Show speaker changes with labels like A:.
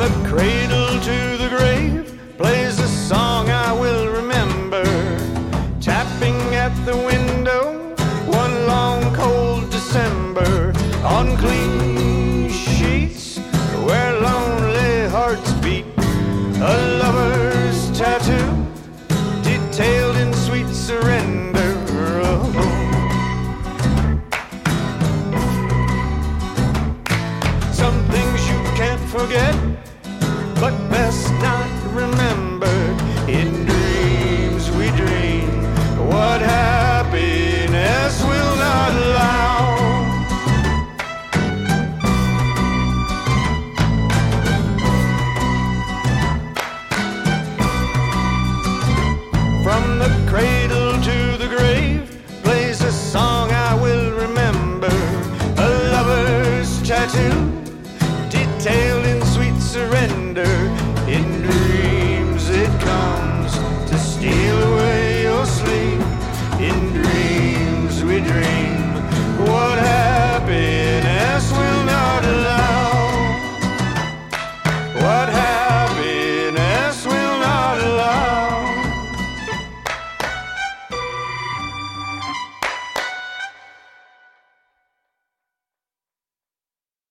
A: the cradle to the grave plays a song I will remember. Tapping at the window one long cold December on clean sheets where lonely hearts beat. A lover's tattoo